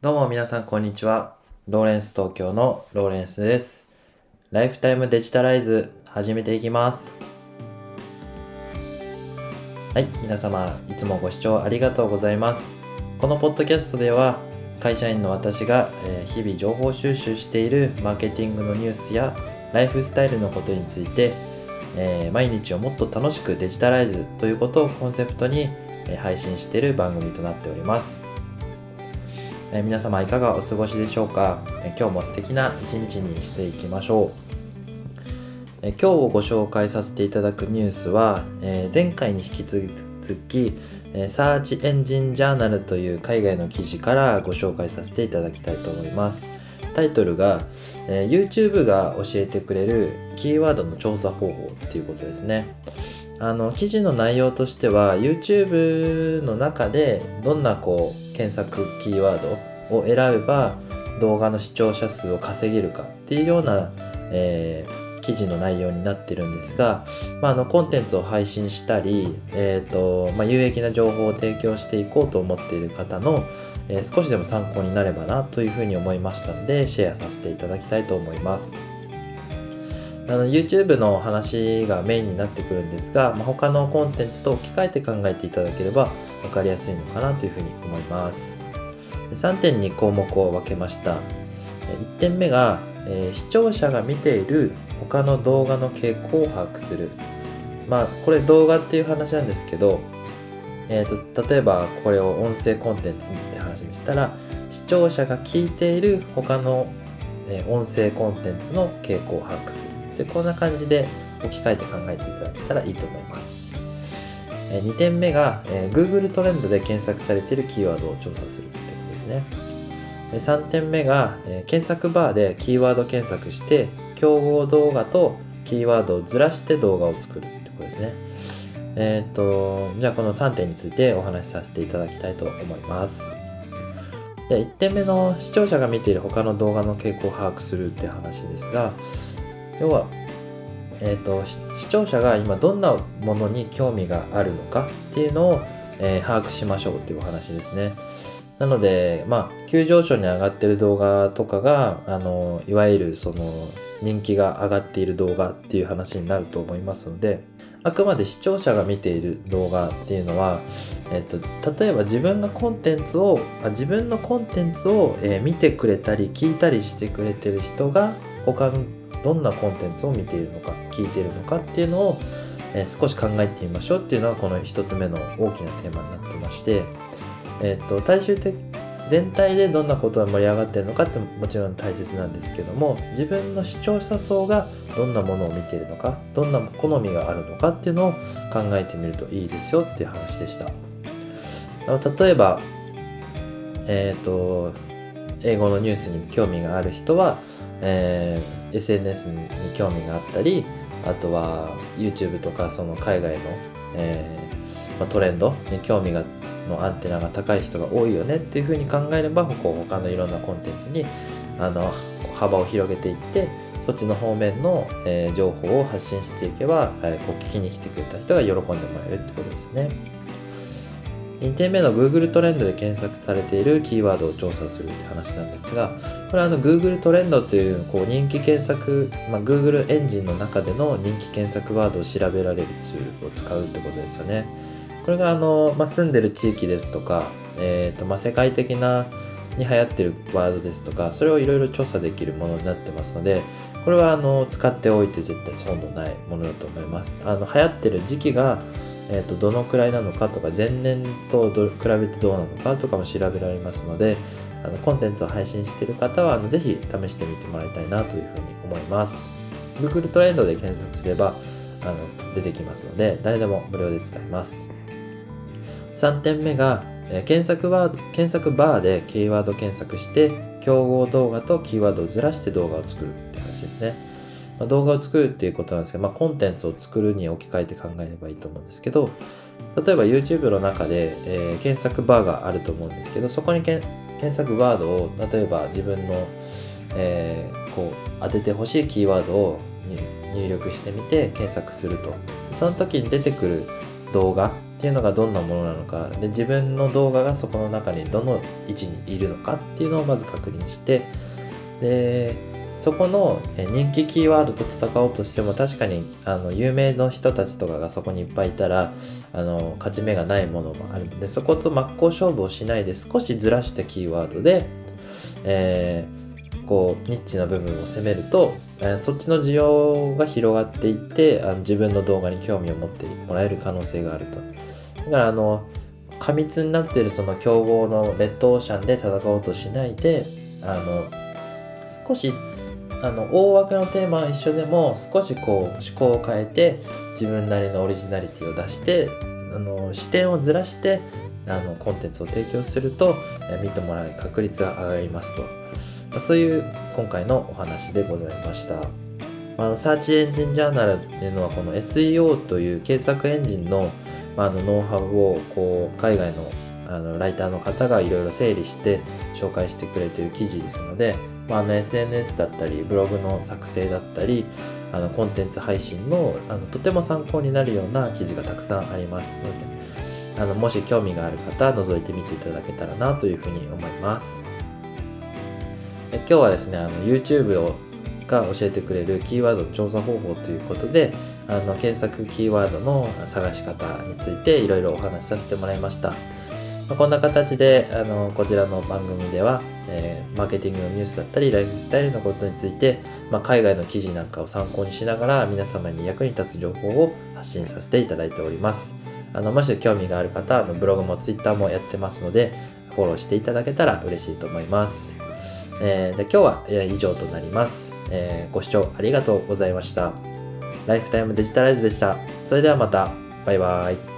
どうも皆さんこんにちは。ローレンス東京のローレンスです。ライフタイムデジタライズ始めていきます。はい、皆様いつもご視聴ありがとうございます。このポッドキャストでは会社員の私がえ日々情報収集しているマーケティングのニュースやライフスタイルのことについて、え毎日をもっと楽しくデジタライズということをコンセプトにえ配信している番組となっております。え皆様いかがお過ごしでしょうか、え今日も素敵な一日にしていきましょう、え今日をご紹介させていただくニュースは、えー前回に引き続き、えーサーチエンジンジャーナルという海外の記事からご紹介させていただきたいと思います。タイトルが、えー YouTube が教えてくれるキーワードの調査方法っていうことですね。あの記事の内容としては YouTube の中でどんなこう検索キーワードを選べば動画の視聴者数を稼げるかっていうような、えー記事の内容になってるんですが、まあ、あのコンテンツを配信したり、えーとまあ、有益な情報を提供していこうと思っている方の、えー少しでも参考になればなというふうに思いましたのでシェアさせていただきたいと思います。あの YouTube の話がメインになってくるんですが、まあ、他のコンテンツと置き換えて考えていただければ分かりやすいのかなというふうに思います。3点に項目を分けました。1点目が、えー視聴者が見ている他の動画の傾向を把握する。まあこれ動画っていう話なんですけど、えー、と例えばこれを音声コンテンツって話にしたら視聴者が聞いている他の、えー音声コンテンツの傾向を把握する。でこんな感じで置き換えて考えていただけたらいいと思います。え2点目が、え Google トレンドで検索されているキーワードを調査するということですね。3点目が、え検索バーでキーワード検索して競合動画とキーワードをずらして動画を作るってことですね。えっ、と、じゃあこの3点についてお話しさせていただきたいと思います。で1点目の視聴者が見ている他の動画の傾向を把握するって話ですが、要は、えー、と視聴者が今どんなものに興味があるのかっていうのを、えー把握しましょうっていうお話ですね。なので、まあ、急上昇に上がってる動画とかが、あの、いわゆるその人気が上がっている動画っていう話になると思いますので、あくまで視聴者が見ている動画っていうのは、えっと、例えば自分がコンテンツを、自分のコンテンツを、えー見てくれたり聞いたりしてくれてる人が他どんなコンテンツを見ているのか聞いているのかっていうのを、えー少し考えてみましょうっていうのがこの一つ目の大きなテーマになってまして、えっと最終的全体でどんなことが盛り上がってるのかってもちろん大切なんですけども自分の視聴者層がどんなものを見ているのかどんな好みがあるのかっていうのを考えてみるといいですよっていう話でした。例えばえっ、と英語のニュースに興味がある人は、えー SNS に興味があったりあとは YouTube とかその海外の、えーまあトレンドに興味がのアンテナが高い人が多いよねっていうふうに考えればこう他のいろんなコンテンツにあの幅を広げていってそっちの方面の、えー情報を発信していけば、えーこう聞きに来てくれた人が喜んでもらえるってことですよね。2点目の Google トレンドで検索されているキーワードを調査するって話なんですがこれはあの Google トレンドというこう人気検索、まあ、Google エンジンの中での人気検索ワードを調べられるツールを使うってことですよね。これがあの、まあ、住んでる地域ですとか、えーとまあ、世界的なに流行ってるワードですとかそれをいろいろ調査できるものになってますのでこれはあの使っておいて絶対損のないものだと思いますあの流行ってる時期が、えー、とどのくらいなのかとか前年と比べてどうなのかとかも調べられますのであのコンテンツを配信している方はあのぜひ試してみてもらいたいなというふうに思います。Google トレンドで検索すればあの出てきますので誰でも無料で使えます。3点目が、えー検索ワード検索バーでキーワード検索して競合動画とキーワードをずらして動画を作るって話ですね、まあ動画を作るっていうことなんですけど、まあ、コンテンツを作るに置き換えて考えればいいと思うんですけど例えば YouTube の中で、えー検索バーがあると思うんですけどそこにけ検索ワードを例えば自分の、えーこう当ててほしいキーワードを入入力してみて検索すると。その時に出てくる動画っていうのがどんなものなのか。で自分の動画がそこの中にどの位置にいるのかっていうのをまず確認してでそこの人気キーワードと戦おうとしても確かにあの有名の人たちとかがそこにいっぱいいたらあの勝ち目がないものもあるのでそこと真っ向勝負をしないで少しずらしたキーワードで、えー、こうニッチな部分を攻めると、えー、そっちの需要が広がっていってあの自分の動画に興味を持ってもらえる可能性があると。だからあの過密になっているその競合のレッドオーシャンで戦おうとしないであの少しあの大枠のテーマは一緒でも少しこう思考を変えて自分なりのオリジナリティを出してあの視点をずらしてあのコンテンツを提供すると見てもらう確率が上がりますとそういう今回のお話でございました。あのサーチエンジンジャーナルっていうのはこの SEO という検索エンジンの,、ま、あのノウハウをこう海外のあのライターの方がいろいろ整理して紹介してくれてる記事ですので、まあ、あの SNS だったりブログの作成だったりあのコンテンツ配信のあのとても参考になるような記事がたくさんありますのであのもし興味がある方覗いてみていただけたらなというふうに思いますえ今日はですねあの YouTube をが教えてくれるキーワード調査方法ということであの検索キーワードの探し方についていろいろお話しさせてもらいました。まこんな形であのこちらの番組では、えー、マーケティングのニュースだったりライフスタイルのことについて、まあ、海外の記事なんかを参考にしながら皆様に役に立つ情報を発信させていただいております。あのもし興味がある方あのブログもツイッターもやってますのでフォローしていただけたら嬉しいと思います、えー、で今日は以上となります、えー、ご視聴ありがとうございました。ライフタイムデジタライズでした。それではまた。バイバイ。